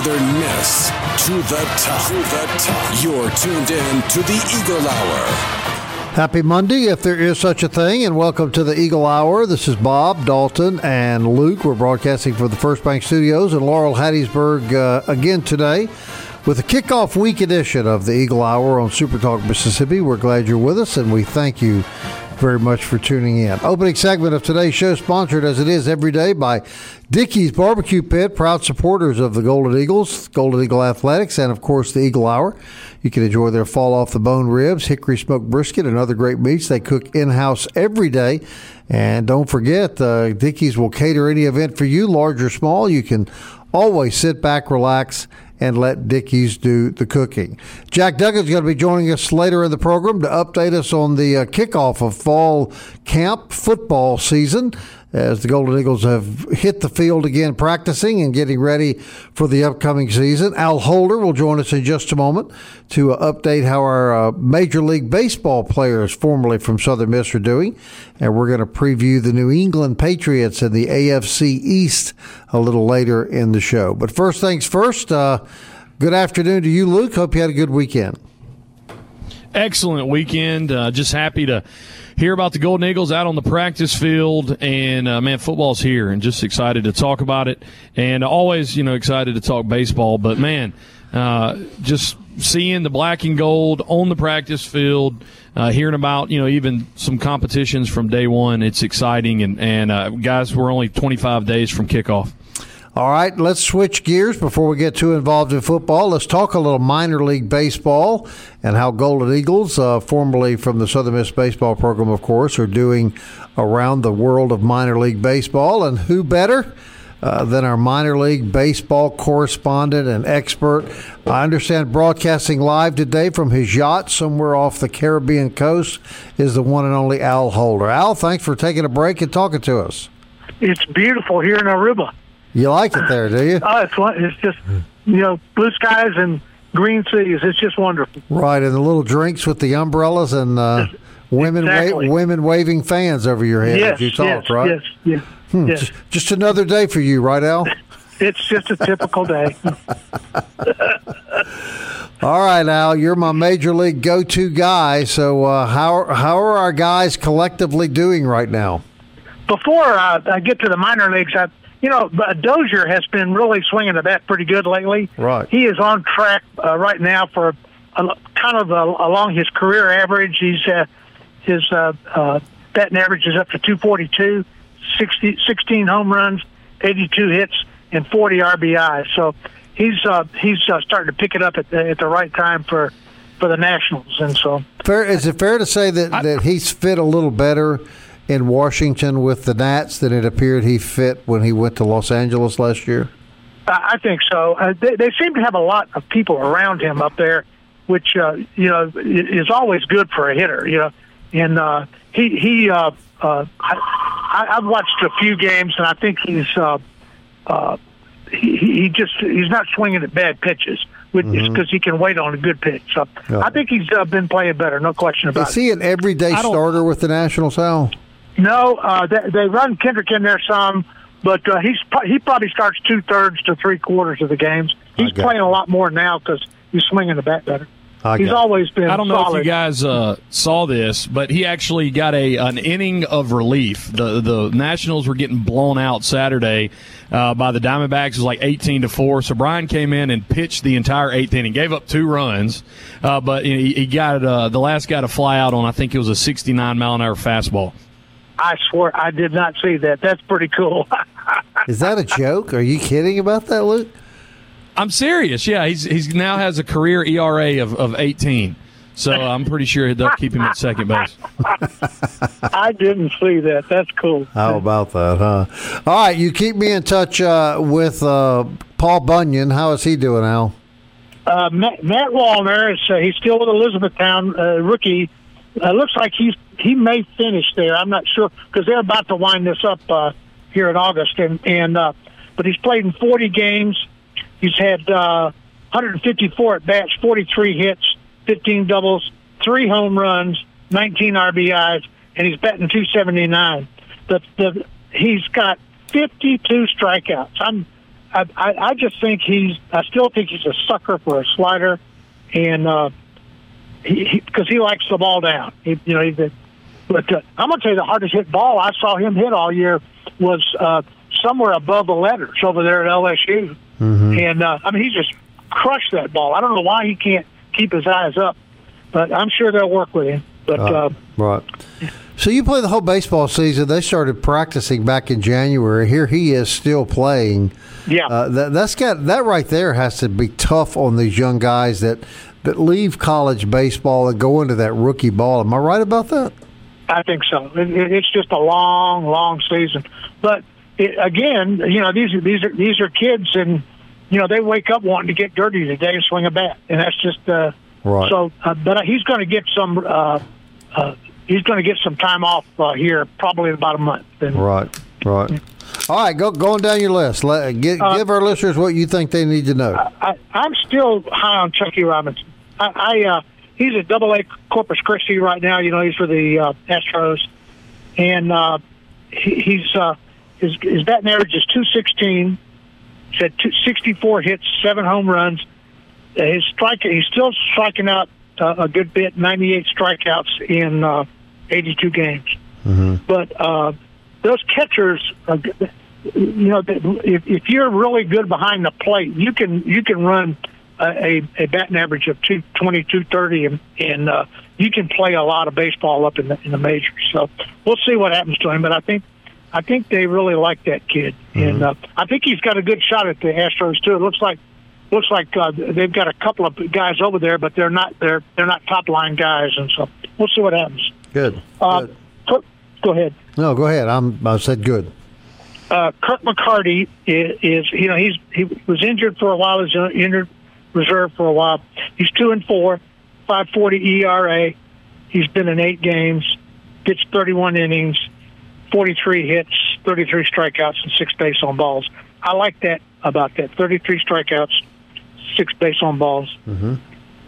To the top. To the top. You're tuned in to the Eagle Hour. Happy Monday, if there is such a thing, and welcome to the Eagle Hour. This is Bob, Dalton, and Luke. We're broadcasting from the First Bank Studios in Laurel, Hattiesburg uh, again today with a kickoff week edition of the Eagle Hour on Super Talk Mississippi. We're glad you're with us, and we thank you very much for tuning in. Opening segment of today's show, sponsored as it is every day by Dickey's Barbecue Pit, proud supporters of the Golden Eagles, Golden Eagle Athletics, and of course the Eagle Hour. You can enjoy their fall off the bone ribs, hickory smoked brisket, and other great meats they cook in house every day. And don't forget, uh, Dickey's will cater any event for you, large or small. You can always sit back, relax, and let Dickey's do the cooking. Jack Duggan's going to be joining us later in the program to update us on the uh, kickoff of fall camp football season as the Golden Eagles have hit the field again practicing and getting ready for the upcoming season. Al Holder will join us in just a moment to uh, update how our uh, Major League Baseball players, formerly from Southern Miss, are doing. And we're going to preview the New England Patriots and the AFC East a little later in the show. But first things first, uh, good afternoon to you, Luke. Hope you had a good weekend. Excellent weekend. Uh, just happy to hear about the Golden Eagles out on the practice field, and uh, man, football's here, and just excited to talk about it, and always, you know, excited to talk baseball. But man, uh, just seeing the black and gold on the practice field, uh, hearing about you know even some competitions from day one, it's exciting, and and uh, guys, we're only 25 days from kickoff. All right, let's switch gears before we get too involved in football. Let's talk a little minor league baseball and how Golden Eagles, uh, formerly from the Southern Miss baseball program, of course, are doing around the world of minor league baseball. And who better uh, than our minor league baseball correspondent and expert? I understand broadcasting live today from his yacht somewhere off the Caribbean coast is the one and only Al Holder. Al, thanks for taking a break and talking to us. It's beautiful here in Aruba. You like it there, do you? Oh, it's it's just you know blue skies and green seas. It's just wonderful. Right, and the little drinks with the umbrellas and uh, women Exactly. wa- women waving fans over your head yes, as you talk, yes, right? yes, yes, Hmm, yes. Just, just another day for you, right, Al? It's just a typical day. All right, Al, you're my major league go-to guy. So, uh, how how are our guys collectively doing right now? Before uh, I get to the minor leagues, I, you know, Dozier has been really swinging the bat pretty good lately. Right. He is on track uh, right now for a, kind of uh along his career average. He's uh, his uh, uh, batting average is up to 242, 60, 16 home runs, 82 hits, and 40 RBI. So he's uh, he's uh, starting to pick it up at the, at the right time for for the Nationals, and so Fair is it fair to say that, that he's fit a little better in Washington with the Nats than it appeared he fit when he went to Los Angeles last year? I think so. Uh, they, they seem to have a lot of people around him up there, which uh, you know is always good for a hitter. You know, and uh, he he uh, uh, I, I've watched a few games, and I think he's uh, uh, he, he just he's not swinging at bad pitches, which is because he can wait on a good pitch. So Yeah. I think he's uh, been playing better, no question about Is it. he an everyday starter with the Nationals, Al? No, uh, they, they run Kendrick in there some, but uh, he's he probably starts two thirds to three quarters of the games. He's playing you. a lot more now because he's swinging the bat better. I He's got it. always been. I don't know if solid. you guys uh, saw this, but he actually got a an inning of relief. The the Nationals were getting blown out Saturday uh, by the Diamondbacks. It was like eighteen to four. So Brian came in and pitched the entire eighth inning, gave up two runs, uh, but he, he got uh, the last guy to fly out on I think it was a sixty nine mile an hour fastball. I swear I did not see that. That's pretty cool. Is that a joke? Are you kidding about that, Luke? I'm serious. Yeah, he's he's now has a career ERA of, of 18. So I'm pretty sure they'll keep him at second base. I didn't see that. That's cool. How about that, huh? All right, you keep me in touch uh, with uh, Paul Bunyan. How is he doing, Al? Uh, Matt, Matt Wallner is uh, he's still with Elizabethton, uh, Uh, looks like he's he may finish there. I'm not sure because they're about to wind this up uh, here in August, and and uh, but he's played in 40 games. He's had uh, 154 at bats, 43 hits, 15 doubles, three home runs, 19 RBIs, and he's batting 279. The the he's got 52 strikeouts. I'm I, I, just think he's I still think he's a sucker for a slider, and uh, because he, he, likes the ball down. He, you know, he, but uh, I'm gonna tell you the hardest hit ball I saw him hit all year was uh, somewhere above the letters over there at LSU, mm-hmm. and uh, I mean he just crushed that ball. I don't know why he can't keep his eyes up, but I'm sure they'll work with him. But uh, uh, right. So you play the whole baseball season. They started practicing back in January. Here he is still playing. Yeah, uh, that, that's got that right there has to be tough on these young guys that that leave college baseball and go into that rookie ball. Am I right about that? I think so. It, it, it's just a long, long season. But it, again, you know, these are these are these are kids, and you know they wake up wanting to get dirty today and swing a bat, and that's just uh, right. So, uh, but he's going to get some. Uh, uh, he's going to get some time off uh, here, probably in about a month. And, right, right. All right, go going down your list. Let, get, uh, give our listeners what you think they need to know. I, am still high on Chuckie Robinson. I, I uh, he's a Double A Corpus Christi right now. You know, he's for the uh, Astros, and uh, he, he's uh, his his batting average is two sixteen. He's had two, 64 hits, seven home runs. Uh, his strike, he's still striking out uh, a good bit, 98 strikeouts in uh, 82 games. Mm-hmm. But uh, those catchers, are, you know, if, if you're really good behind the plate, you can you can run a, a batting average of 220, 230, and, and uh, you can play a lot of baseball up in the in the majors. So we'll see what happens to him. But I think I think they really like that kid, mm-hmm. and uh, I think he's got a good shot at the Astros too. It looks like looks like uh, they've got a couple of guys over there, but they're not they're they're not top line guys, and so we'll see what happens. Good. Uh, good. Kirk, go ahead. No, go ahead. I'm I said good. Uh, Kirk McCarty is, is, you know he's he was injured for a while. He's injured reserve for a while. He's two and four, five forty ERA. He's been in eight games, gets thirty one innings, forty three hits, thirty three strikeouts, and six base on balls. I like that about that. Thirty three strikeouts, six base on balls. Mm-hmm.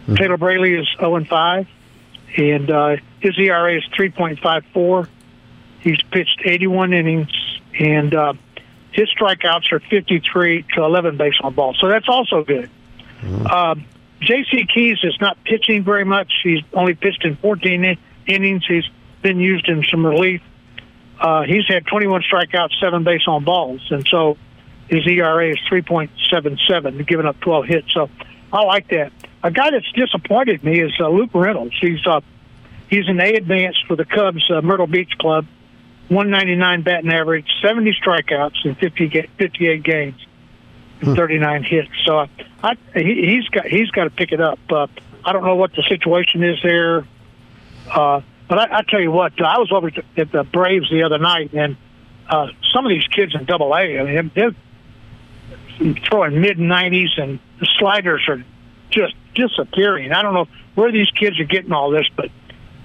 Mm-hmm. Taylor Braley is 0 and 5, and uh, his ERA is 3.54. He's pitched 81 innings, and uh, his strikeouts are 53 to 11 base on balls. So that's also good. Mm-hmm. Uh, J.C. Keys is not pitching very much. He's only pitched in 14 in- innings. He's been used in some relief. Uh, he's had 21 strikeouts, seven base on balls, and so his ERA is 3.77, giving up 12 hits. So I like that. A guy that's disappointed me is uh, Luke Reynolds. He's uh, he's an A advanced for the Cubs uh, Myrtle Beach Club, 199 batting average, 70 strikeouts in 50 58 games, 39 hits. So I, I, he, he's got he's got to pick it up. Uh, I don't know what the situation is there, uh, but I, I tell you what, I was over at the Braves the other night, and uh, some of these kids in Double A, I mean, they're throwing mid 90s, and the sliders are just disappearing. I don't know where these kids are getting all this, but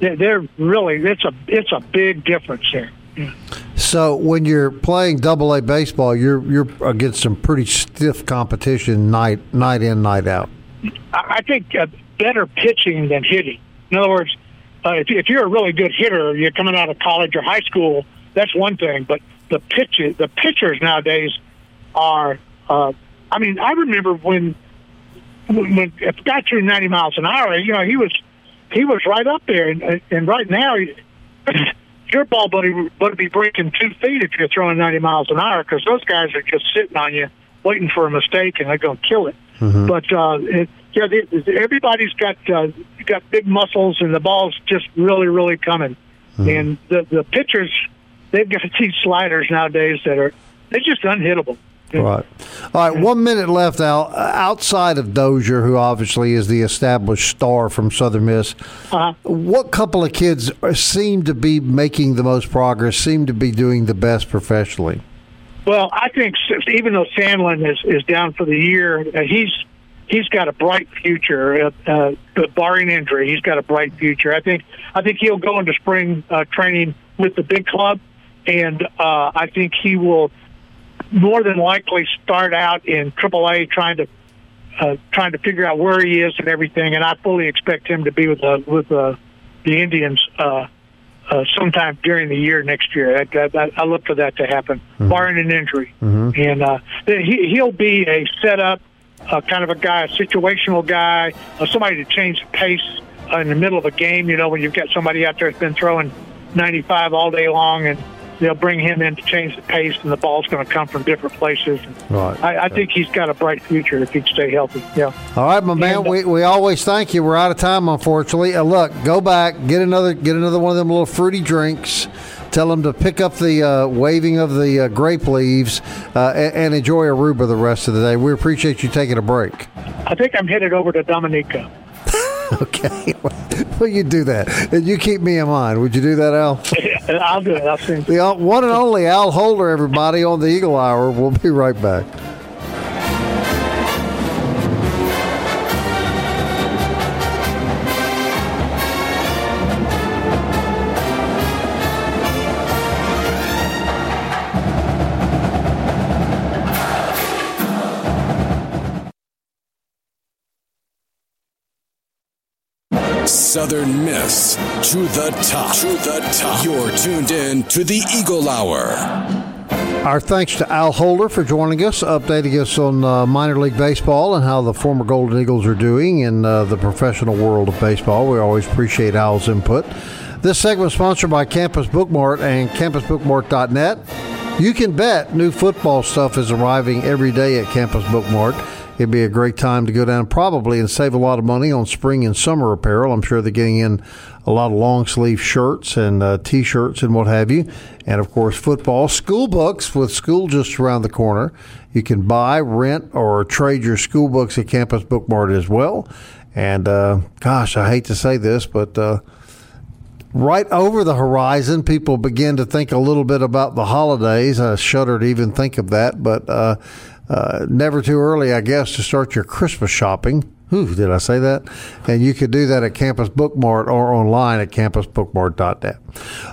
they're, they're really it's a it's a big difference there. So when you're playing Double A baseball, you're you're against some pretty stiff competition night night in night out. I think uh, better pitching than hitting. In other words, uh, if, if you're a really good hitter, you're coming out of college or high school. That's one thing, but the pitches, the pitchers nowadays are uh, I mean, I remember when when if the guy threw 90 miles an hour, you know, he was he was right up there, and, and right now. Your ball buddy would be breaking two feet if you're throwing 90 miles an hour because those guys are just sitting on you waiting for a mistake and they're going to kill it. Mm-hmm. But uh, it, yeah, everybody's got uh, got big muscles and the ball's just really, really coming. Mm-hmm. And the the pitchers, they've got these sliders nowadays that are they're just unhittable. Right. All right. One minute left. Al. Outside of Dozier, who obviously is the established star from Southern Miss, uh-huh. what couple of kids seem to be making the most progress? Seem to be doing the best professionally? Well, I think even though Sandlin is is down for the year, uh, he's he's got a bright future. Uh, uh, barring injury, he's got a bright future. I think I think he'll go into spring uh, training with the big club, and uh, I think he will more than likely start out in AAA trying to uh, trying to figure out where he is and everything. And I fully expect him to be with the with the the Indians uh, uh, sometime during the year next year. I, I, I look for that to happen, mm-hmm. barring an injury. Mm-hmm. And uh, he he'll be a setup, uh, kind of a guy, a situational guy, uh, somebody to change the pace uh, in the middle of a game. You know, when you've got somebody out there that's been throwing 95 all day long and they'll bring him in to change the pace, and the ball's going to come from different places. Right. I, I think he's got a bright future if he can stay healthy. Yeah. All right, my man. we, we always thank you. We're out of time, unfortunately. Uh, look, go back, get another get another one of them little fruity drinks. Tell them to pick up the uh, waving of the uh, grape leaves uh, and, and, enjoy Aruba the rest of the day. We appreciate you taking a break. I think I'm headed over to Dominica. okay. Well, you do that. And you keep me in mind. Would you do that, Al? I'll do it. I'll see. The one and only Al Holder, everybody, on the Eagle Hour. We'll be right back. Southern Miss to the top. To the top. You're tuned in to the Eagle Hour. Our thanks to Al Holder for joining us, updating us on uh, minor league baseball and how the former Golden Eagles are doing in uh, the professional world of baseball. We always appreciate Al's input. This segment is sponsored by Campus Bookmart and campusbookmart.net. You can bet new football stuff is arriving every day at Campus Bookmart. It'd be a great time to go down probably and save a lot of money on spring and summer apparel. I'm sure they're getting in a lot of long sleeve shirts and uh, t shirts and what have you. And of course, football, school books with school just around the corner. You can buy, rent, or trade your school books at Campus Bookmart as well. And uh, gosh, I hate to say this, but uh, right over the horizon, people begin to think a little bit about the holidays. I shudder to even think of that, but uh, uh, never too early, I guess, to start your Christmas shopping. Ooh, did I say that? And you could do that at Campus Bookmart or online at campusbookmart.net.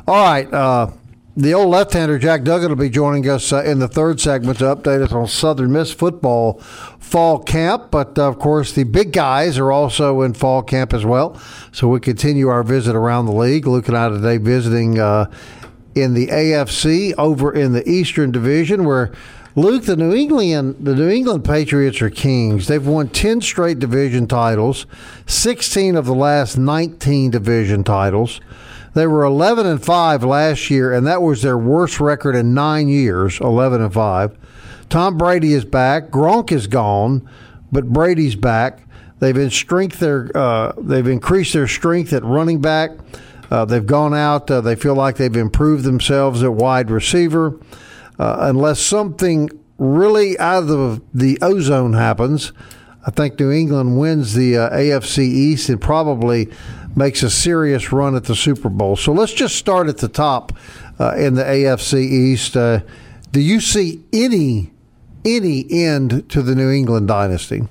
All right. Uh, the old left-hander Jack Duggan will be joining us uh, in the third segment to update us on Southern Miss football fall camp. But uh, of course, the big guys are also in fall camp as well. So we continue our visit around the league. Luke and I today visiting uh, in the AFC over in the Eastern Division, where Luke, the New England the New England Patriots are kings. They've won ten straight division titles, sixteen of the last nineteen division titles. They were eleven and five last year, and that was their worst record in nine years. Eleven and five. Tom Brady is back. Gronk is gone, but Brady's back. They've in strength their uh, they've increased their strength at running back. Uh, they've gone out. Uh, they feel like they've improved themselves at wide receiver uh, unless something really out of the, ozone happens, I think New England wins the uh, AFC East and probably makes a serious run at the Super Bowl. So let's just start at the top uh, in the AFC East. Uh, do you see any any end to the New England dynasty?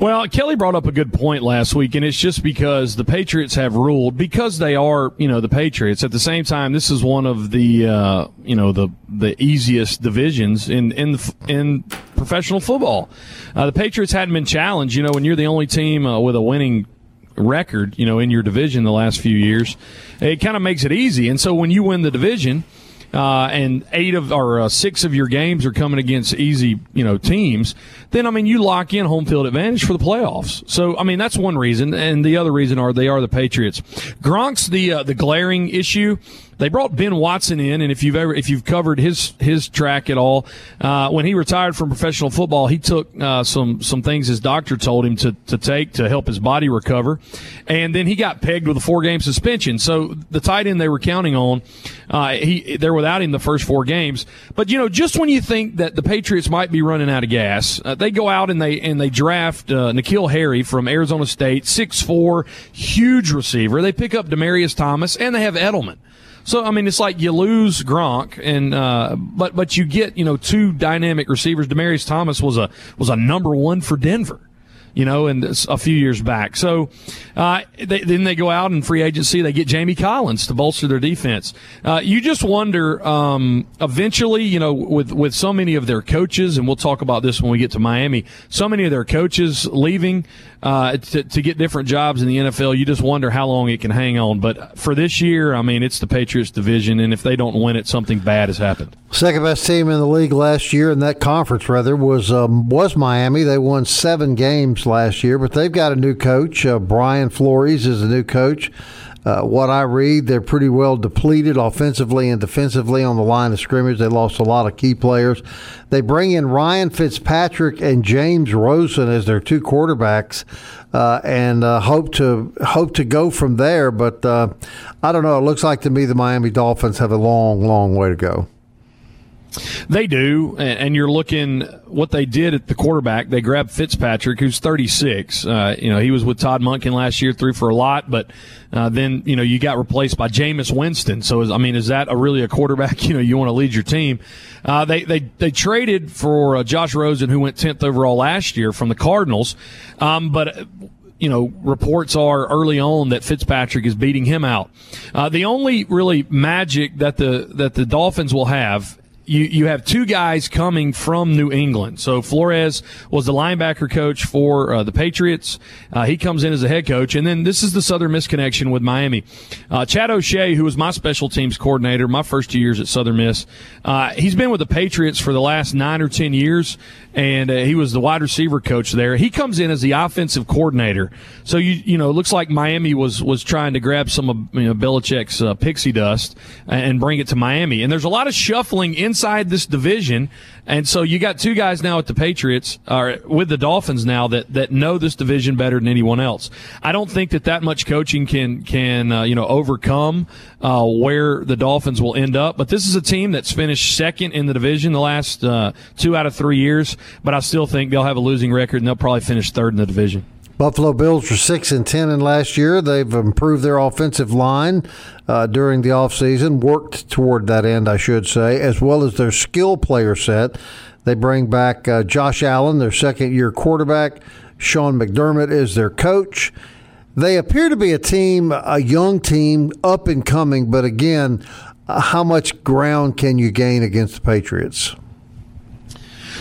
Well, Kelly brought up a good point last week, and it's just because the Patriots have ruled because they are, you know, the Patriots. At the same time, this is one of the, uh, you know, the the easiest divisions in in in professional football. Uh, the Patriots hadn't been challenged. You know, when you're the only team uh, with a winning record, you know, in your division the last few years, it kind of makes it easy. And so when you win the division uh, and eight of or uh, six of your games are coming against easy, you know, teams, then I mean you lock in home field advantage for the playoffs. So I mean that's one reason, and the other reason are they are the Patriots. Gronk's the uh, the glaring issue. They brought Ben Watson in, and if you've ever if you've covered his his track at all, uh, when he retired from professional football, he took uh, some some things his doctor told him to to take to help his body recover, and then he got pegged with a four game suspension. So the tight end they were counting on, uh, he they're without him the first four games. But you know, just when you think that the Patriots might be running out of gas, uh, they go out and they and they draft uh, N'Keal Harry from Arizona State, six four, huge receiver. They pick up Demaryius Thomas, and they have Edelman. So I mean, it's like you lose Gronk, and uh, but but you get you know two dynamic receivers. Demaryius Thomas was a was a number one for Denver you know, and a few years back. So uh, they, then they go out in free agency. They get Jamie Collins to bolster their defense. Uh, you just wonder um, eventually, you know, with with so many of their coaches, and we'll talk about this when we get to Miami. So many of their coaches leaving uh, to, to get different jobs in the NFL. You just wonder how long it can hang on. But for this year, I mean, it's the Patriots division, and if they don't win it, something bad has happened. Second best team in the league last year, in that conference rather, was um, was Miami. They won seven games last year, but they've got a new coach. Uh, Brian Flores is the new coach. Uh, what I read, they're pretty well depleted offensively and defensively on the line of scrimmage. They lost a lot of key players. They bring in Ryan Fitzpatrick and James Rosen as their two quarterbacks, uh, and uh, hope to hope to go from there. But uh, I don't know. It looks like to me the Miami Dolphins have a long, long way to go. They do, and you're looking what they did at the quarterback. They grabbed Fitzpatrick, who's 36. Uh, you know, he was with Todd Monken last year, threw for a lot, but uh, then you know you got replaced by Jameis Winston. So is, I mean, is that a really a quarterback? You know, you want to lead your team. Uh, they they they traded for uh, Josh Rosen, who went 10th overall last year from the Cardinals, um, but you know, reports are early on that Fitzpatrick is beating him out. Uh, the only really magic that the that the Dolphins will have you, you have two guys coming from New England. So Flores was the linebacker coach for uh, the Patriots. Uh, he comes in as a head coach. And then this is the Southern Miss connection with Miami. Uh, Chad O'Shea, who was my special teams coordinator my first two years at Southern Miss, uh, he's been with the Patriots for the last nine or 10 years and uh, he was the wide receiver coach there. He comes in as the offensive coordinator. So you you know, it looks like Miami was was trying to grab some of you know Belichick's uh, pixie dust and bring it to Miami. And there's a lot of shuffling inside this division, and so you got two guys now at the Patriots or with the Dolphins now that that know this division better than anyone else. I don't think that that much coaching can can uh, you know overcome uh, where the Dolphins will end up. But this is a team that's finished second in the division the last uh, two out of three years but I still think they'll have a losing record and they'll probably finish third in the division. Buffalo Bills were six and ten in last year. They've improved their offensive line uh, during the offseason, worked toward that end, I should say, as well as their skill player set. They bring back uh, Josh Allen, their second year quarterback. Sean McDermott is their coach. They appear to be a team, a young team, up and coming, but again, how much ground can you gain against the Patriots?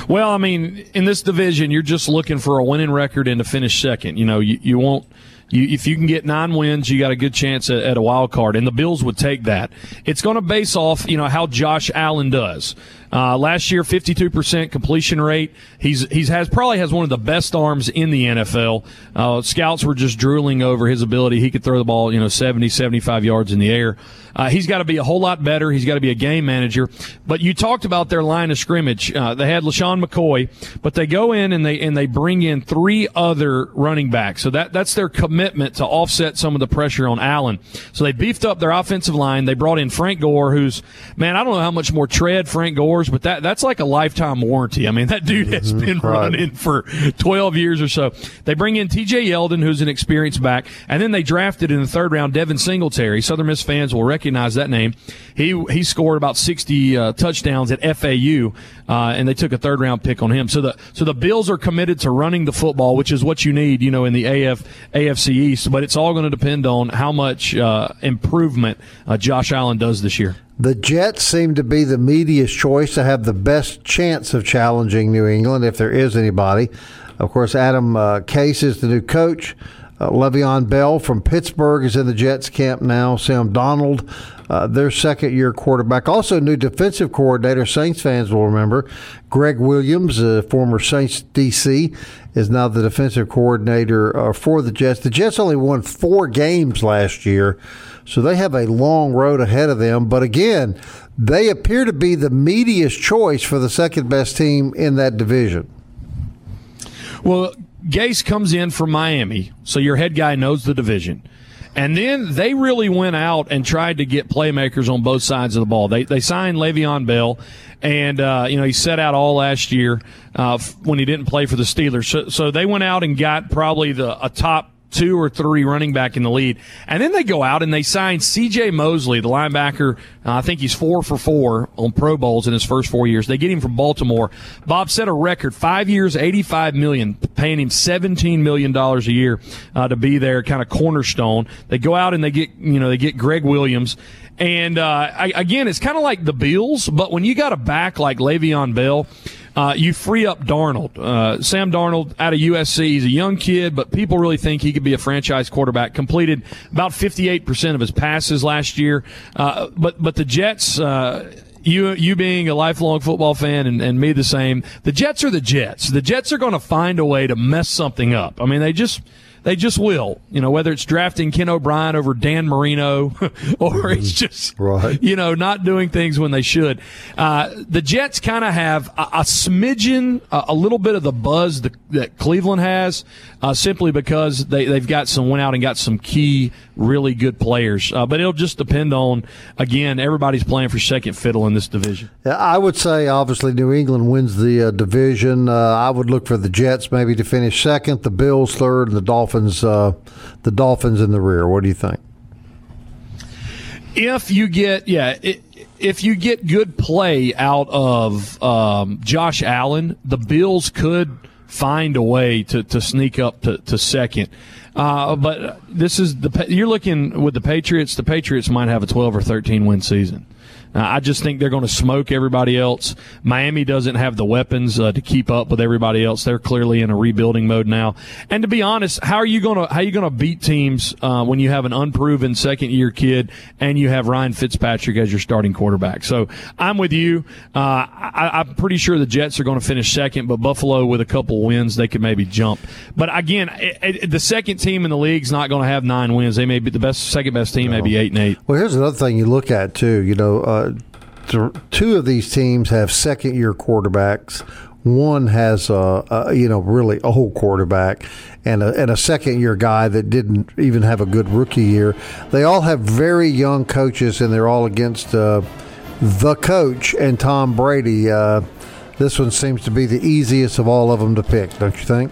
Well, I mean, in this division, you're just looking for a winning record and to finish second. You know, you, you won't. You, if you can get nine wins, you got a good chance at, at a wild card, and the Bills would take that. It's going to base off, you know, how Josh Allen does. Uh, last year, 52% completion rate. He's he's has probably has one of the best arms in the NFL. Uh, scouts were just drooling over his ability. He could throw the ball, you know, 70, 75 yards in the air. Uh, he's got to be a whole lot better. He's got to be a game manager. But you talked about their line of scrimmage. Uh, they had LeSean McCoy, but they go in and they and they bring in three other running backs. So that that's their commitment to offset some of the pressure on Allen. So they beefed up their offensive line. They brought in Frank Gore, who's man, I don't know how much more tread Frank But that that's like a lifetime warranty. I mean, that dude has mm-hmm, been right. running for 12 years or so. They bring in T.J. Yeldon, who's an experienced back, and then they drafted in the third round Devin Singletary. Southern Miss fans will recognize recognize that name. He he scored about 60 uh, touchdowns at FAU, uh, and they took a third round pick on him. So the so the Bills are committed to running the football, which is what you need, you know, in the AF AFC East. But it's all going to depend on how much uh, improvement uh, Josh Allen does this year. The Jets seem to be the media's choice to have the best chance of challenging New England, if there is anybody. Of course, Adam uh, Gase is the new coach. Uh, Le'Veon Bell from Pittsburgh is in the Jets camp now. Sam Darnold, uh, their second year quarterback. Also, new defensive coordinator, Saints fans will remember. Gregg Williams, former Saints DC, is now the defensive coordinator uh, for the Jets. The Jets only won four games last year, so they have a long road ahead of them. But again, they appear to be the media's choice for the second best team in that division. Well, Gase comes in from Miami, so your head guy knows the division. And then they really went out and tried to get playmakers on both sides of the ball. They they signed Le'Veon Bell, and uh, you know he set out all last year uh, when he didn't play for the Steelers. So, so they went out and got probably the a top two or three running back in the lead. And then they go out and they sign C.J. Mosley, the linebacker. Uh, I think he's four for four on Pro Bowls in his first four years. They get him from Baltimore. Bob set a record five years, eighty-five million, paying him seventeen million dollars a year uh, to be there, kind of cornerstone. They go out and they get you know they get Gregg Williams. And uh, I, again, it's kind of like the Bills, but when you got a back like Le'Veon Bell, uh, you free up Darnold. Uh, Sam Darnold out of USC. He's a young kid, but people really think he could be a franchise quarterback. Completed about 58% of his passes last year. Uh, but, but the Jets, uh, you you being a lifelong football fan and, and me the same, the Jets are the Jets. The Jets are going to find a way to mess something up. I mean, they just they just will. You know, whether it's drafting Ken O'Brien over Dan Marino or it's just, right. you know, not doing things when they should. Uh, the Jets kind of have a, a smidgen, a, a, little bit of the buzz that, that Cleveland has, uh, simply because they, they've got some, went out and got some key, really good players. Uh, but it'll just depend on, again, everybody's playing for second fiddle in this division. Yeah, I would say, obviously, New England wins the uh, division. Uh, I would look for the Jets maybe to finish second, the Bills third, and the Dolphins Dolphins, uh, the Dolphins in the rear. What do you think? If you get, yeah, if you get good play out of um, Josh Allen, the Bills could find a way to, to sneak up to, to second. Uh, but this is the you're looking with the Patriots. The Patriots might have a 12 or 13 win season. Uh, I just think they're going to smoke everybody else. Miami doesn't have the weapons uh, to keep up with everybody else. They're clearly in a rebuilding mode now. And to be honest, how are you going to how are you going to beat teams uh, when you have an unproven second year kid and you have Ryan Fitzpatrick as your starting quarterback? So I'm with you. Uh, I, am pretty sure the Jets are going to finish second, but Buffalo with a couple wins they could maybe jump. But again, it, it, the second team in the league is not going to have nine wins. They may be the best second best team, no. maybe eight and eight. Well, here's another thing you look at too. You know uh, two of these teams have second year quarterbacks. One has a, a, you know really old quarterback and a, and a second year guy that didn't even have a good rookie year. They all have very young coaches, and they're all against uh, the coach and Tom Brady. Uh, this one seems to be the easiest of all of them to pick, don't you think?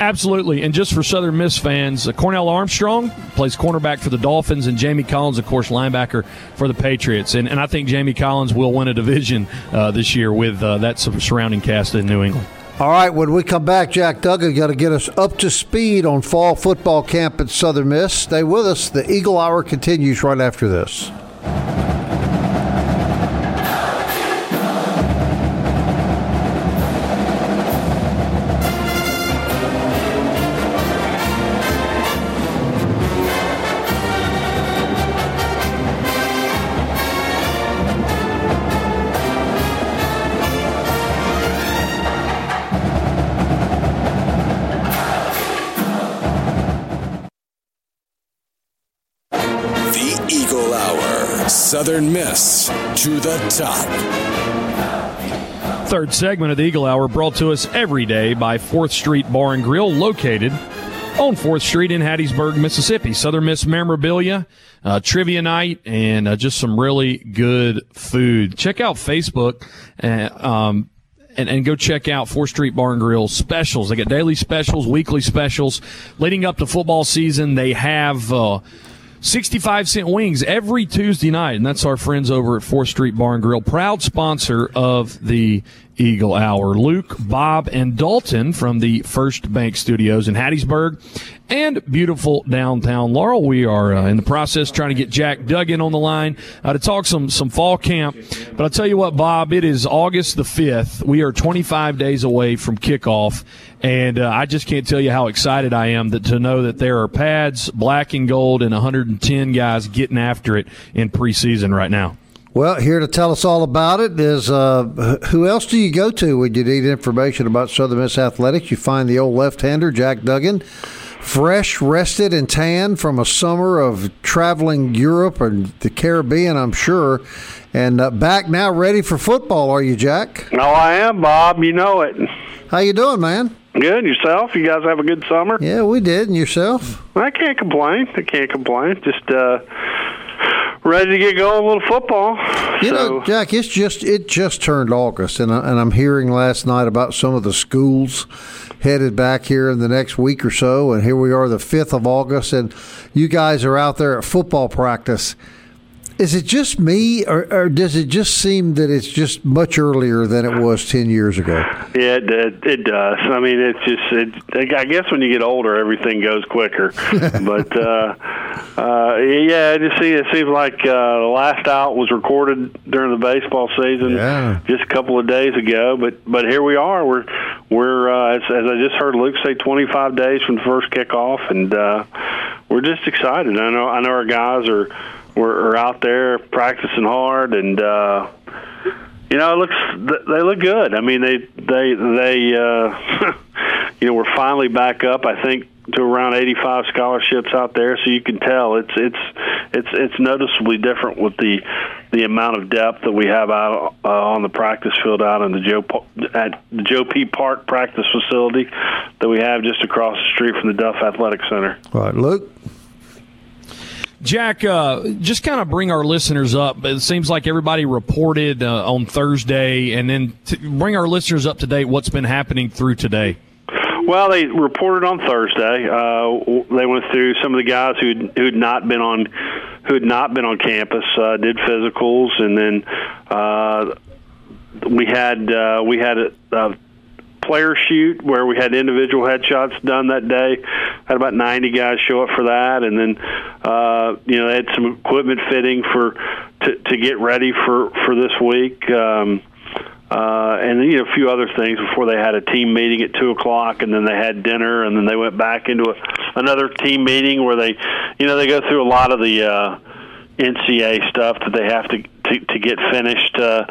Absolutely. And just for Southern Miss fans, uh, Cornell Armstrong plays cornerback for the Dolphins, and Jamie Collins, of course, linebacker for the Patriots. And, and I think Jamie Collins will win a division uh, this year with uh, that surrounding cast in New England. All right, when we come back, Jack Duggan got to get us up to speed on fall football camp at Southern Miss. Stay with us. The Eagle Hour continues right after this. To the top. Third segment of the Eagle Hour brought to us every day by 4th Street Bar and Grill, located on 4th Street in Hattiesburg, Mississippi. Southern Miss memorabilia, uh, trivia night, and uh, just some really good food. Check out Facebook. Uh, um, and, and, go check out 4th Street Bar and Grill specials. They got daily specials, weekly specials. Leading up to football season, they have uh, 65 cent wings every Tuesday night. And that's our friends over at 4th Street Bar and Grill, proud sponsor of the Eagle Hour. Luke, Bob, and Dalton from the First Bank Studios in Hattiesburg and beautiful downtown Laurel. We are uh, in the process trying to get Jack Duggan on the line uh, to talk some some fall camp. But I'll tell you what, Bob, it is August the fifth. We are 25 days away from kickoff, and uh, I just can't tell you how excited I am that to know that there are pads, black and gold, and 110 guys getting after it in preseason right now. Well, here to tell us all about it is uh, who else do you go to when you need information about Southern Miss athletics? You find the old left-hander Jack Duggan, fresh, rested, and tan from a summer of traveling Europe and the Caribbean, I'm sure, and uh, back now ready for football. Are you, Jack? No, I am, Bob. You know it. How you doing, man? Good. Yourself? You guys have a good summer? Yeah, we did. And yourself? I can't complain. I can't complain. Just uh, ready to get going with football. You so, know, Jack, it's just it just turned August, and I, and I'm hearing last night about some of the schools headed back here in the next week or so, and here we are, the fifth of August, and you guys are out there at football practice. Is it just me, or, or, does it just seem that it's just much earlier than it was ten years ago? Yeah, it, it, it does. I mean, it's just. It, I guess when you get older, everything goes quicker. but uh, uh, yeah, it just seems, it seems like uh, the last out was recorded during the baseball season yeah. just a couple of days ago. But but here we are. We're we're uh, as, as I just heard Luke say, 25 days from the first kickoff, and uh, we're just excited. I know I know our guys are we're, out there practicing hard, and uh, you know, it looks they look good. I mean, they they they uh, you know we're finally back up. I think to around 85 scholarships out there, so you can tell it's it's it's it's noticeably different with the the amount of depth that we have out uh, on the practice field out in the Joe at the Joe P Park practice facility that we have just across the street from the Duff Athletic Center. All right, Luke. Jack, uh, just kind of bring our listeners up. It seems like everybody reported uh, on Thursday, and then bring our listeners up to date. What's been happening through today? Well, they reported on Thursday. Uh, they went through some of the guys who who'd not been on who had not been on campus, uh, did physicals, and then uh, we had uh, we had a player shoot where we had individual headshots done that day. Had about 90 guys show up for that, and then uh, you know they had some equipment fitting for to, to get ready for for this week. Um, uh, and you know a few other things before they had a team meeting at two o'clock, and then they had dinner, and then they went back into a, another team meeting where they, you know, they go through a lot of the uh, NCA stuff that they have to to, to get finished. Uh,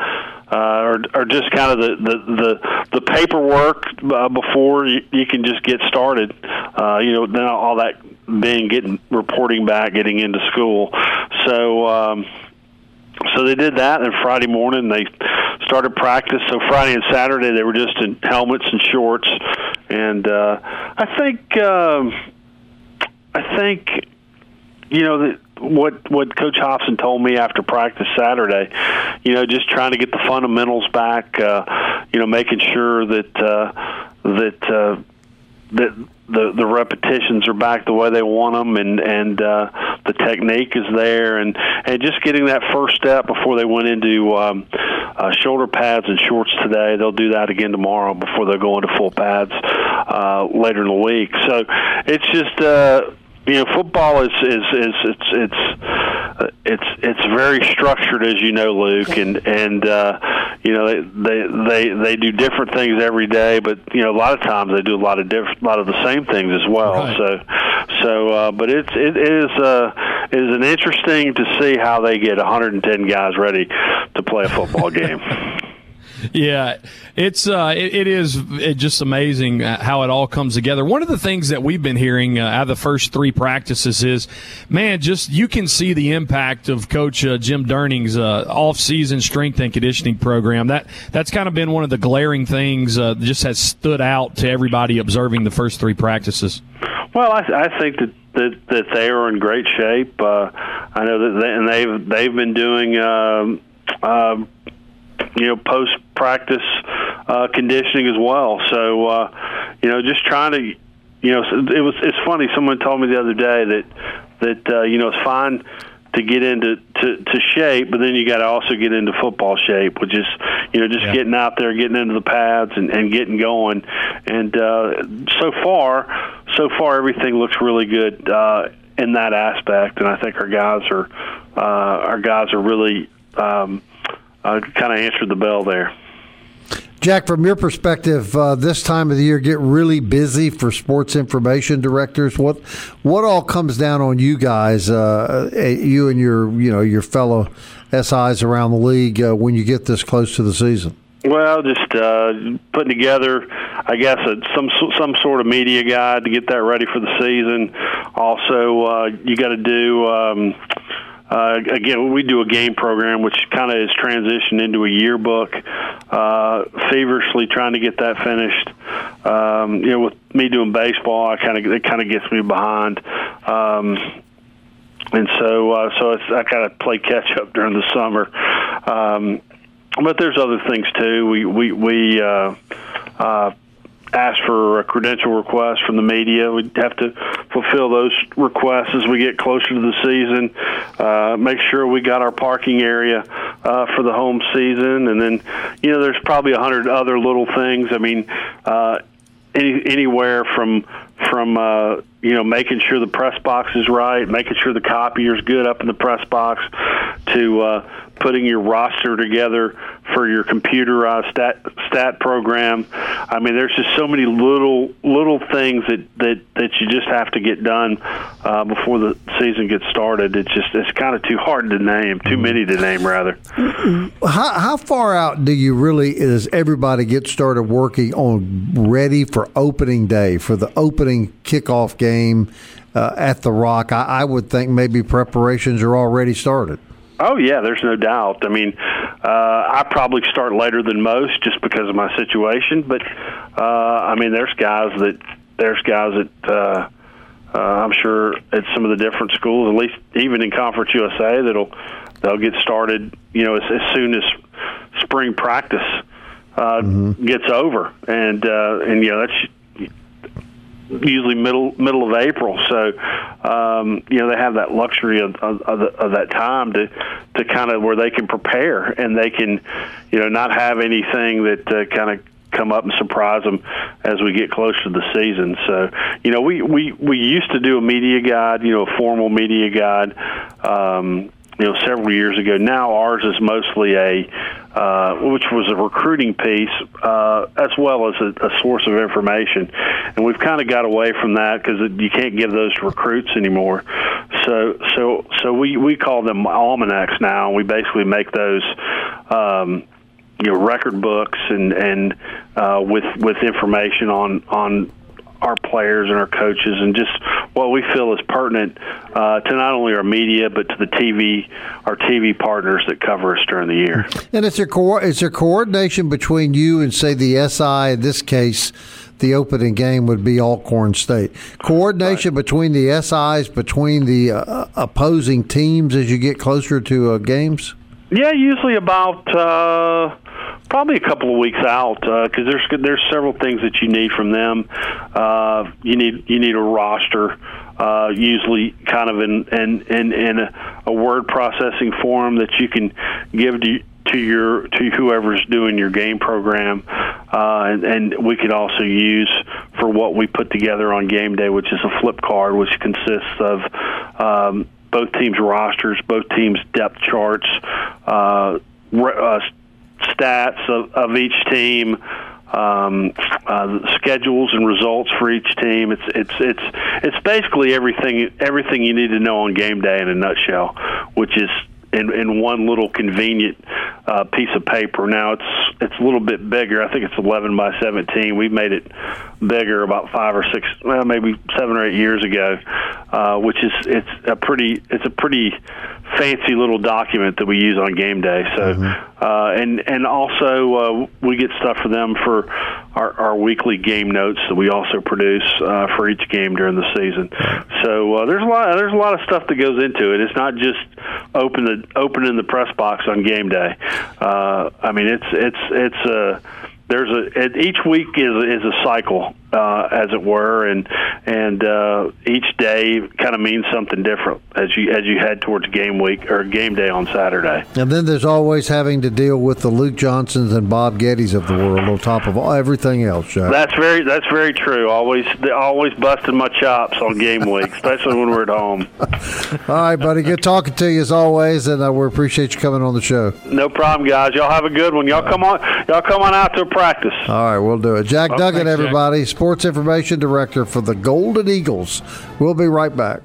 uh, or, or just kind of the the the, the paperwork uh, before you, you can just get started. Uh, you know, now all that being getting reporting back, getting into school. So. Um, so they did that, and Friday morning they started practice. So Friday and Saturday they were just in helmets and shorts, and uh, I think um, I think you know that what what Coach Hopson told me after practice Saturday, you know, just trying to get the fundamentals back, uh, you know, making sure that uh, that uh, that the the repetitions are back the way they want them, and and uh, the technique is there, and and just getting that first step before they went into um, uh, shoulder pads and shorts today. They'll do that again tomorrow before they go into full pads uh, later in the week. So it's just. Uh, you know, football is is is it's it's uh, it's it's very structured, as you know, Luke, and and uh, you know they they they they do different things every day, but you know a lot of times they do a lot of different, a lot of the same things as well. Right. So so, uh, but it's it is uh, it is an interesting to see how they get 110 guys ready to play a football game. Yeah, it's uh, it, it is just amazing uh, how it all comes together. One of the things that we've been hearing uh, out of the first three practices is, man, just you can see the impact of Coach uh, Jim Durning's uh, off-season strength and conditioning program. That that's kind of been one of the glaring things. Uh, that just has stood out to everybody observing the first three practices. Well, I, I think that that that they are in great shape. Uh, I know that they, and they've they've been doing. Um, uh, you know, post practice uh, conditioning as well. So, uh, you know, just trying to, you know, it was it's funny. Someone told me the other day that that uh, you know it's fine to get into to, to shape, but then you got to also get into football shape, which is you know just yeah. getting out there, getting into the pads, and, and getting going. And uh, so far, so far everything looks really good uh, in that aspect, and I think our guys are uh, our guys are really um, kind of answered the bell there. Jack, from your perspective, uh, this time of the year get really busy for sports information directors. What what all comes down on you guys, uh, uh you and your you know your fellow SIs around the league uh, when you get this close to the season? Well, just uh, putting together, I guess, a, some some sort of media guide to get that ready for the season. Also, uh, you got to do. Um, uh, again, we do a game program, which kind of is transitioned into a yearbook. Uh, feverishly trying to get that finished. Um, you know, with me doing baseball, I kind of it kind of gets me behind. Um, and so, uh, so it's, I kind of play catch up during the summer. Um, but there's other things too. We we we uh, uh, ask for a credential request from the media. We'd have to fulfill those requests as we get closer to the season. Uh, make sure we got our parking area uh, for the home season, and then you know there's probably a hundred other little things. I mean, uh, any, anywhere from from uh, you know making sure the press box is right, making sure the copier is good up in the press box, to uh, putting your roster together for your computerized stat stat program. I mean, there's just so many little little things that that that you just have to get done uh, before the season gets started. It's just it's kind of too hard to name, too mm-hmm. many to name rather. How, how far out do you really is everybody get started working on ready for opening day for the opening kickoff game uh, at the Rock? I, I would think maybe preparations are already started. Oh yeah, there's no doubt. I mean, uh, I probably start later than most just because of my situation, but uh, I mean, there's guys that there's guys that uh, uh, I'm sure at some of the different schools, at least even in Conference USA, that'll they'll get started. You know, as, as soon as spring practice uh, mm-hmm. gets over, and uh, and you know that's usually middle middle of April. So um, you know they have that luxury of, of, of that time to to kind of where they can prepare and they can you know not have anything that uh, kind of come up and surprise them as we get closer to the season. So, you know, we we we used to do a media guide, you know, a formal media guide. Um, you know, several years ago. Now ours is mostly a, uh, which was a recruiting piece uh, as well as a, a source of information, and we've kind of got away from that because you can't give those recruits anymore. So, so, so we we call them almanacs now. We basically make those. Um, you know, record books and and uh, with with information on on our players and our coaches and just what we feel is pertinent uh, to not only our media but to the TV, our TV partners that cover us during the year. And it's a co- it's a coordination between you and say the SI in this case. The opening game would be Alcorn State. Coordination right. between the SIs, between the uh, opposing teams as you get closer to uh, games. Yeah, usually about uh, probably a couple of weeks out because uh, there's there's several things that you need from them. Uh, you need you need a roster, uh, usually kind of in in in, in a, a word processing form that you can give to to your to whoever's doing your game program, uh, and, and we could also use for what we put together on game day, which is a flip card, which consists of um, both teams' rosters, both teams' depth charts, uh, uh, stats of, of each team, um, uh, schedules and results for each team. It's it's it's it's basically everything everything you need to know on game day in a nutshell, which is in, in one little convenient uh, piece of paper. Now it's it's a little bit bigger. I think it's 11 by 17. We've made it bigger about five or six, well, maybe seven or eight years ago, uh, which is it's a pretty it's a pretty fancy little document that we use on game day. So, mm-hmm. uh, and and also uh, we get stuff for them for our, our weekly game notes that we also produce uh, for each game during the season. So uh, there's a lot there's a lot of stuff that goes into it. It's not just open the opening the press box on game day. Uh, I mean, it's it's it's a there's a each week is is a cycle uh, as it were, and and uh, each day kind of means something different as you as you head towards game week or game day on Saturday. And then there's always having to deal with the Luke Johnsons and Bob Gettys of the world on top of all, everything else. Jack. That's very that's very true. Always always busting my chops on game week, especially when we're at home. all right, buddy. Good talking to you as always, and uh, we appreciate you coming on the show. No problem, guys. Y'all have a good one. Y'all come on. Y'all come on out to practice. All right, we'll do it. Jack Duggan, thanks, everybody. Jack sports information director for the Golden Eagles. We'll be right back.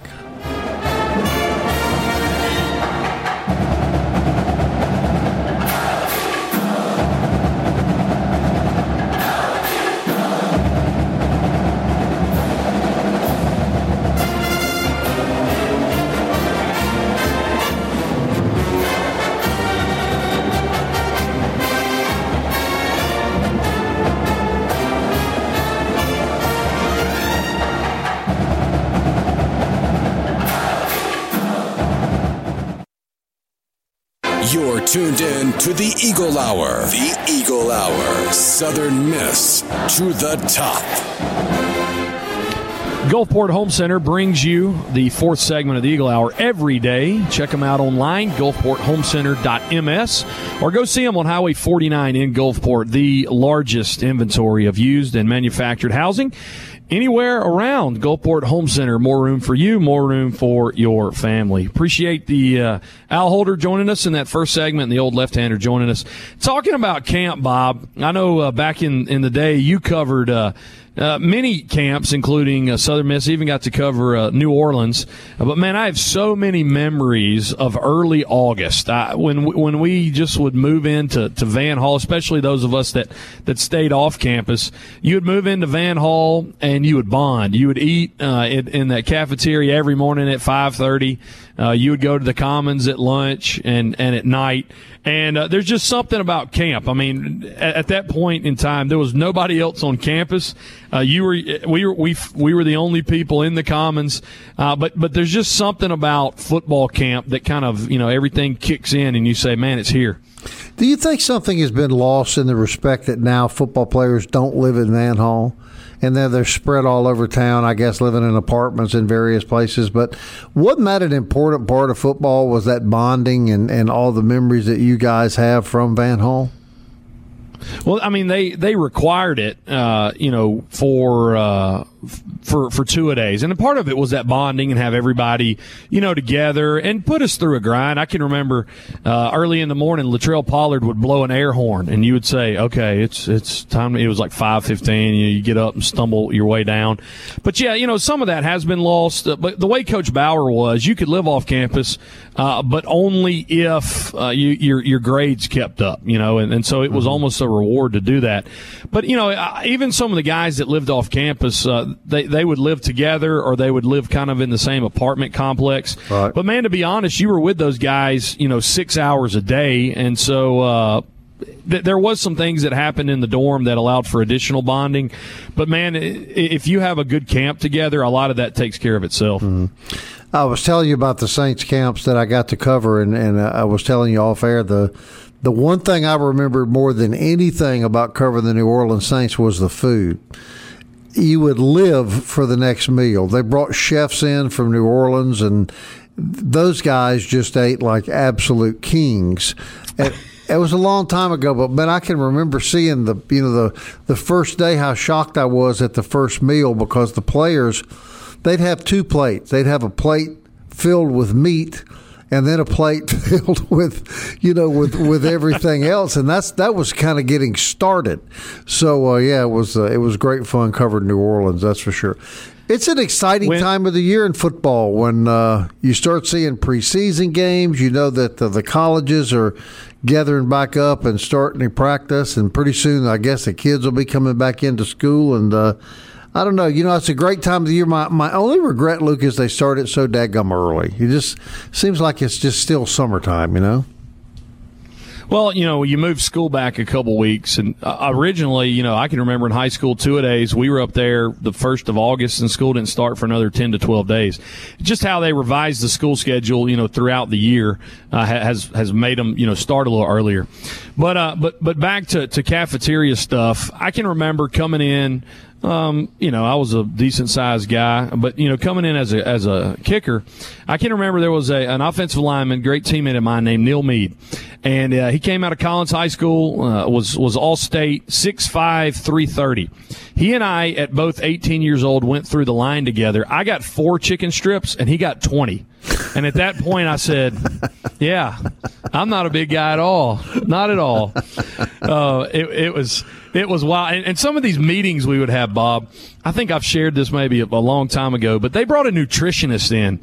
Eagle Hour. The Eagle Hour. Southern Miss to the top. Gulfport Home Center brings you the fourth segment of the Eagle Hour every day. Check them out online, gulfporthomecenter.ms, or go see them on Highway 49 in Gulfport, the largest inventory of used and manufactured housing anywhere around Gulfport Home Center. More room for you, more room for your family. Appreciate the uh, Al Holder joining us in that first segment, and the old left-hander joining us. Talking about camp, Bob. I know uh, back in in the day you covered. Uh, uh, many camps, including uh, Southern Miss, even got to cover uh, New Orleans. Uh, but man, I have so many memories of early August I, when when we just would move into to Van Hall, especially those of us that that stayed off campus. You would move into Van Hall and you would bond. You would eat uh, in, in, that cafeteria every morning at five thirty. Uh, you would go to the Commons at lunch and and at night and uh, there's just something about camp. I mean, at, at, that point in time, there was nobody else on campus. Uh, you were, we were, we, we were the only people in the commons. Uh, but, but there's just something about football camp that kind of, you know, everything kicks in and you say, man, it's here. Do you think something has been lost in the respect that now football players don't live in Van Hall? And then they're spread all over town. I guess living in apartments in various places. But wasn't that an important part of football? Was that bonding and, and all the memories that you guys have from Van Hall? Well, I mean, they they required it, uh, you know, for uh, for for two a days, and a part of it was that bonding and have everybody, you know, together and put us through a grind. I can remember uh, early in the morning, Latrell Pollard would blow an air horn, and you would say, "Okay, it's it's time." It was like five fifteen. You, know, you get up and stumble your way down, but yeah, you know, some of that has been lost. Uh, but the way Coach Bower was, you could live off campus, uh, but only if uh, you, your your grades kept up, you know, and, and so it was mm-hmm. almost a reward to do that. But you know, even some of the guys that lived off campus, uh, they they would live together or they would live kind of in the same apartment complex. Right. But man, to be honest, you were with those guys, you know, six hours a day, and so. Uh, there was some things that happened in the dorm that allowed for additional bonding, but man, if you have a good camp together, a lot of that takes care of itself. Mm-hmm. I was telling you about the Saints camps that I got to cover, and, and uh, I was telling you off air the the one thing I remembered more than anything about covering the New Orleans Saints was the food. You would live for the next meal. They brought chefs in from New Orleans, and those guys just ate like absolute kings. it was a long time ago, but man, I can remember seeing the you know the the first day how shocked I was at the first meal because the players they'd have two plates. They'd have a plate filled with meat and then a plate filled with you know with with everything else. And that's that was kind of getting started. So uh, yeah it was uh, it was great fun covering New Orleans that's for sure. It's an exciting when, time of the year in football when uh, you start seeing preseason games. You know that the, the colleges are gathering back up and starting to practice and pretty soon I guess the kids will be coming back into school and uh, I don't know. You know, it's a great time of the year. My my only regret, Luke, is they started so daggum early. It just seems like it's just still summertime. You know. Well, you know, you moved school back a couple weeks, and uh, originally, you know, I can remember in high school two a days. We were up there the first of August, and school didn't start for another ten to twelve days. Just how they revised the school schedule, you know, throughout the year uh, has has made them, you know, start a little earlier. But uh, but but back to to cafeteria stuff. I can remember coming in um, you know, I was a decent sized guy, but you know, coming in as a as a kicker, I can remember there was a, an offensive lineman, great teammate of mine named Neil Mead, and uh, he came out of Collins High School, uh, was was all state, 6'5", 330. He and I, at both 18 years old, went through the line together. I got four chicken strips, and he got 20. And at that point, I said, "Yeah, I'm not a big guy at all, not at all." Uh, it, it was it was wild. And, and, some of these meetings we would have, Bob, I think I've shared this maybe a, a long time ago, but they brought a nutritionist in.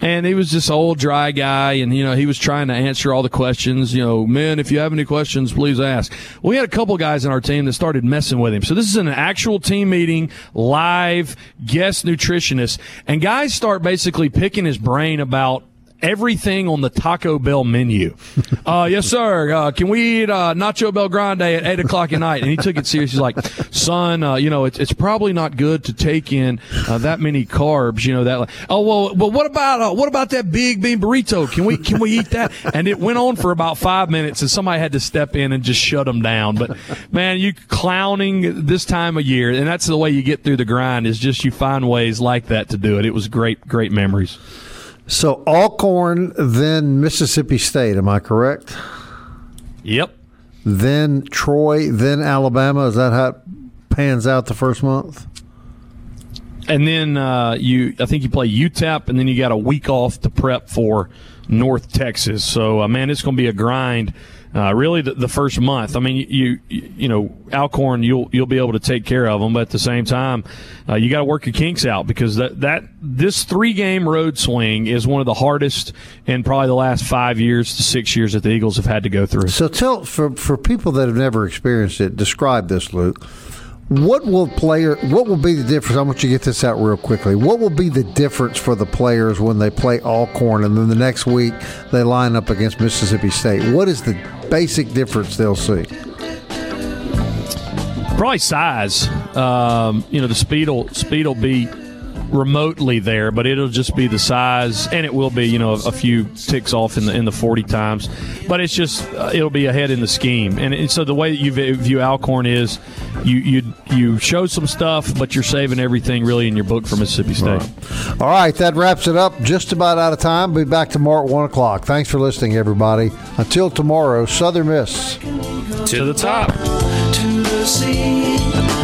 And he was this old dry guy, and you know he was trying to answer all the questions. You know, men, if you have any questions, please ask. We had a couple guys in our team that started messing with him. So this is an actual team meeting, live guest nutritionist, and guys start basically picking his brain about everything on the Taco Bell menu. Uh, yes, sir. Uh, can we eat uh, Nacho BellGrande at eight o'clock at night? And he took it serious. He's like, son, uh, you know, it's, it's probably not good to take in uh, that many carbs. You know that. Oh well, well, what about uh, what about that big bean burrito? Can we can we eat that? And it went on for about five minutes, and somebody had to step in and just shut him down. But man, you clowning this time of year, and that's the way you get through the grind. Is just you find ways like that to do it. It was great, great memories. So Alcorn, then Mississippi State. Am I correct? Yep. Then Troy, then Alabama. Is that how it pans out the first month? And then uh, you, I think you play UTEP, and then you got a week off to prep for North Texas. So, uh, man, it's going to be a grind uh, really the, the, first month. I mean, you, you, you know Alcorn, you'll you'll be able to take care of them, but at the same time, uh, you got to work your kinks out because that that this three game road swing is one of the hardest in probably the last five years to six years that the Eagles have had to go through. So tell for for people that have never experienced it, describe this, Luke. What will player? What will be the difference? I want you to get this out real quickly. What will be the difference for the players when they play Alcorn and then the next week they line up against Mississippi State? What is the basic difference they'll see? Probably size. Um, you know, the speed will speed will be remotely there, but it'll just be the size, and it will be you know a, a few ticks off in the in the forty times, but it's just uh, it'll be ahead in the scheme, and, and, so the way that you view Alcorn is you you you show some stuff, but you're saving everything really in your book for Mississippi State. All right, All right that wraps it up. Just about out of time. Be back tomorrow at one o'clock. Thanks for listening, everybody. Until tomorrow, Southern Miss to the top. To the